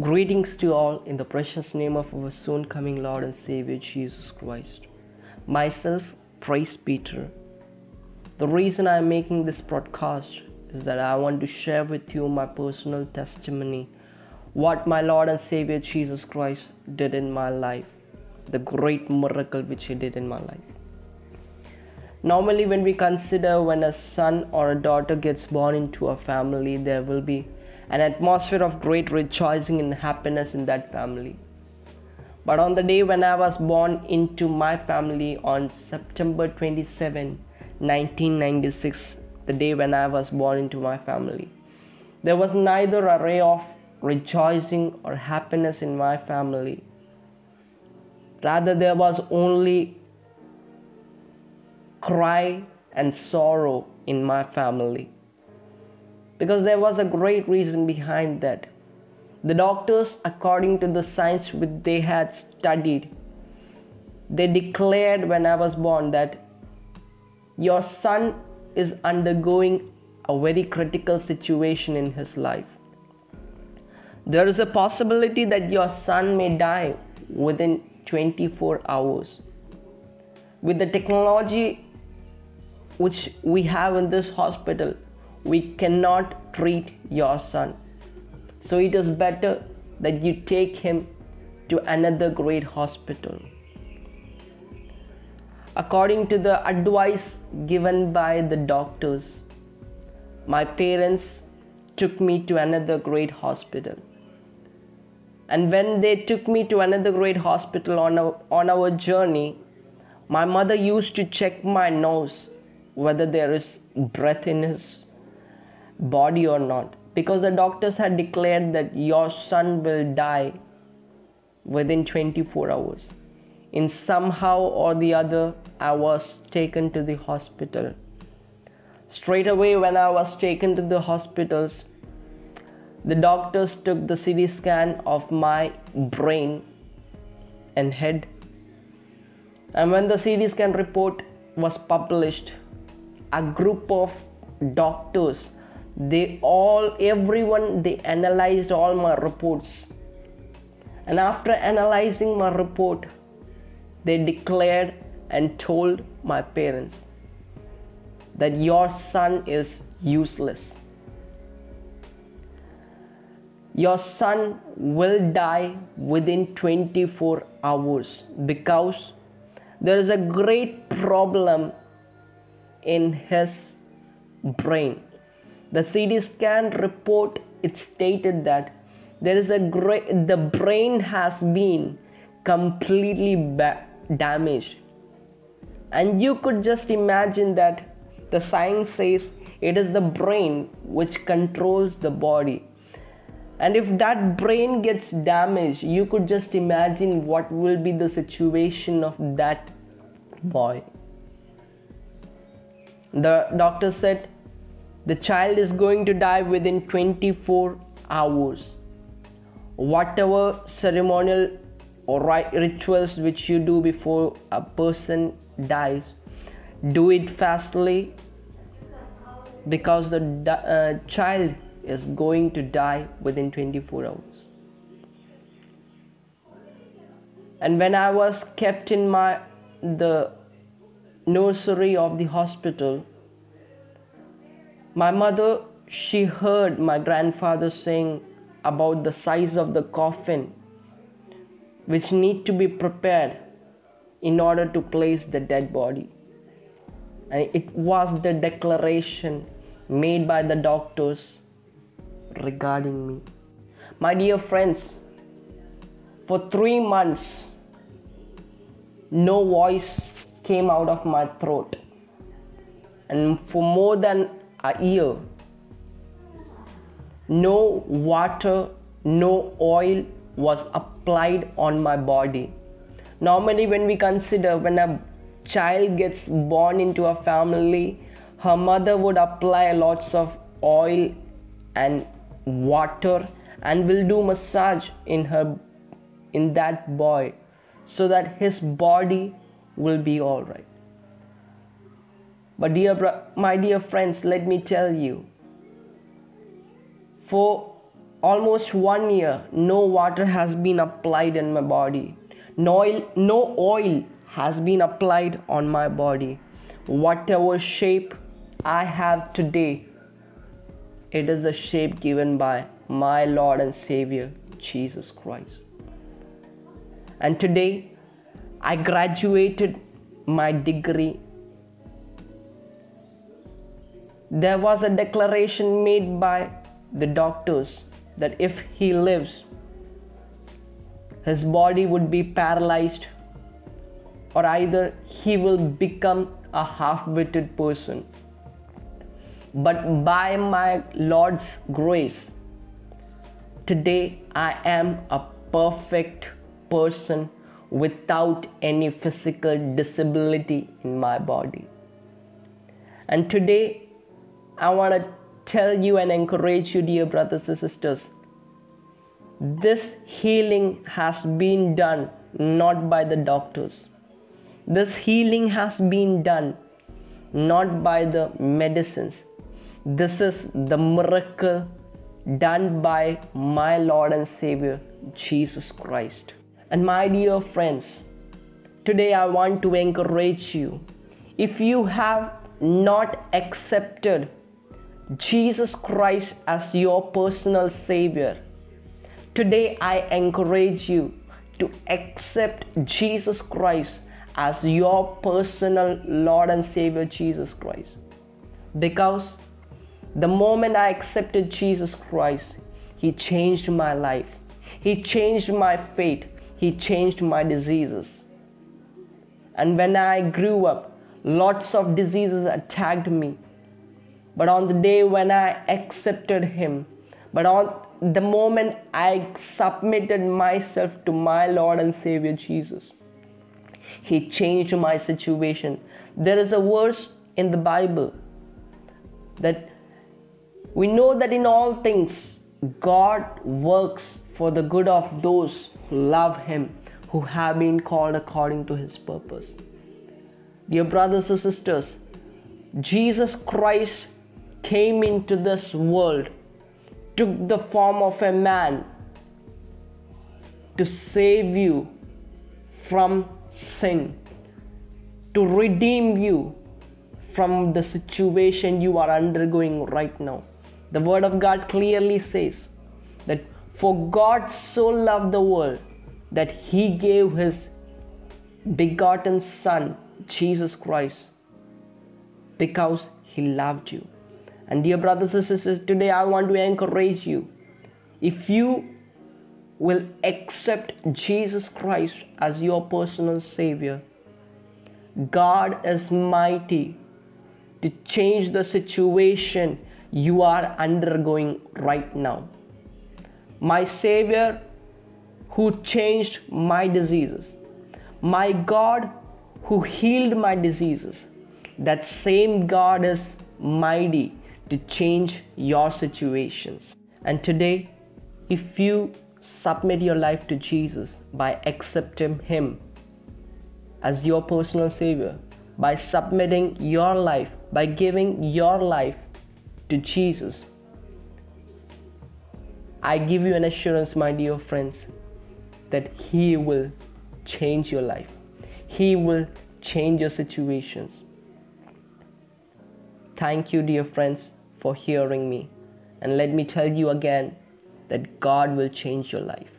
Greetings to all in the precious name of our soon coming Lord and Savior Jesus Christ. Myself, Praise Peter. The reason I'm making this broadcast is that I want to share with you my personal testimony what my Lord and Savior Jesus Christ did in my life, the great miracle which He did in my life. Normally, when we consider when a son or a daughter gets born into a family, there will be an atmosphere of great rejoicing and happiness in that family. But on the day when I was born into my family on September 27, 1996, the day when I was born into my family, there was neither a ray of rejoicing or happiness in my family. Rather, there was only cry and sorrow in my family because there was a great reason behind that. The doctors, according to the science which they had studied, they declared when I was born that your son is undergoing a very critical situation in his life. There is a possibility that your son may die within 24 hours. With the technology which we have in this hospital, we cannot treat your son. So it is better that you take him to another great hospital. According to the advice given by the doctors, my parents took me to another great hospital. And when they took me to another great hospital on our, on our journey, my mother used to check my nose whether there is breath in his body or not. Because the doctors had declared that your son will die within 24 hours. In somehow or the other i was taken to the hospital. Straight away when i was taken to the hospitals the doctors took the ct scan of my brain and head. And when the ct scan report was published a group of doctors they all everyone they analyzed all my reports. And after analyzing my report they declared and told my parents that your son is useless. Your son will die within 24 hours because there is a great problem in his brain the CT scan report it stated that there is a great the brain has been completely ba- damaged. And you could just imagine that the science says it is the brain which controls the body. And if that brain gets damaged you could just imagine what will be the situation of that boy. The doctor said the child is going to die within 24 hours. Whatever ceremonial or rituals which you do before a person dies do it fastly because the uh, child is going to die within 24 hours. And when i was kept in my the nursery of the hospital my mother, she heard my grandfather saying about the size of the coffin which need to be prepared in order to place the dead body. And it was the declaration made by the doctors regarding me. My dear friends, for three months, no voice came out of my throat. And for more than a year. No water, no oil was applied on my body. Normally, when we consider when a child gets born into a family, her mother would apply lots of oil and water and will do massage in her in that boy so that his body will be all right but, dear, my dear friends, let me tell you for almost one year, no water has been applied in my body. No oil, no oil has been applied on my body. Whatever shape I have today, it is the shape given by my Lord and Savior, Jesus Christ. And today, I graduated my degree. There was a declaration made by the doctors that if he lives, his body would be paralyzed, or either he will become a half witted person. But by my Lord's grace, today I am a perfect person without any physical disability in my body. And today I want to tell you and encourage you, dear brothers and sisters. This healing has been done not by the doctors. This healing has been done not by the medicines. This is the miracle done by my Lord and Savior, Jesus Christ. And my dear friends, today I want to encourage you. If you have not accepted Jesus Christ as your personal Savior, today I encourage you to accept Jesus Christ as your personal Lord and Savior, Jesus Christ. Because the moment I accepted Jesus Christ, He changed my life, He changed my fate, He changed my diseases. And when I grew up, lots of diseases attacked me but on the day when I accepted Him, but on the moment I submitted myself to my Lord and Savior Jesus, He changed my situation. There is a verse in the Bible that we know that in all things God works for the good of those who love Him, who have been called according to His purpose. Dear brothers and sisters, Jesus Christ came into this world, took the form of a man to save you from sin, to redeem you from the situation you are undergoing right now. The Word of God clearly says that for God so loved the world that He gave His begotten Son, Jesus Christ, because He loved you. And dear brothers and sisters, today I want to encourage you. If you will accept Jesus Christ as your personal Savior, God is mighty to change the situation you are undergoing right now. My Savior, who changed my diseases, my God, who healed my diseases, that same God is mighty to change your situations. And today, if you submit your life to Jesus by accepting Him as your personal Savior, by submitting your life, by giving your life to Jesus, I give you an assurance, my dear friends, that He will change your life. He will change your situations. Thank you, dear friends, for hearing me. And let me tell you again that God will change your life.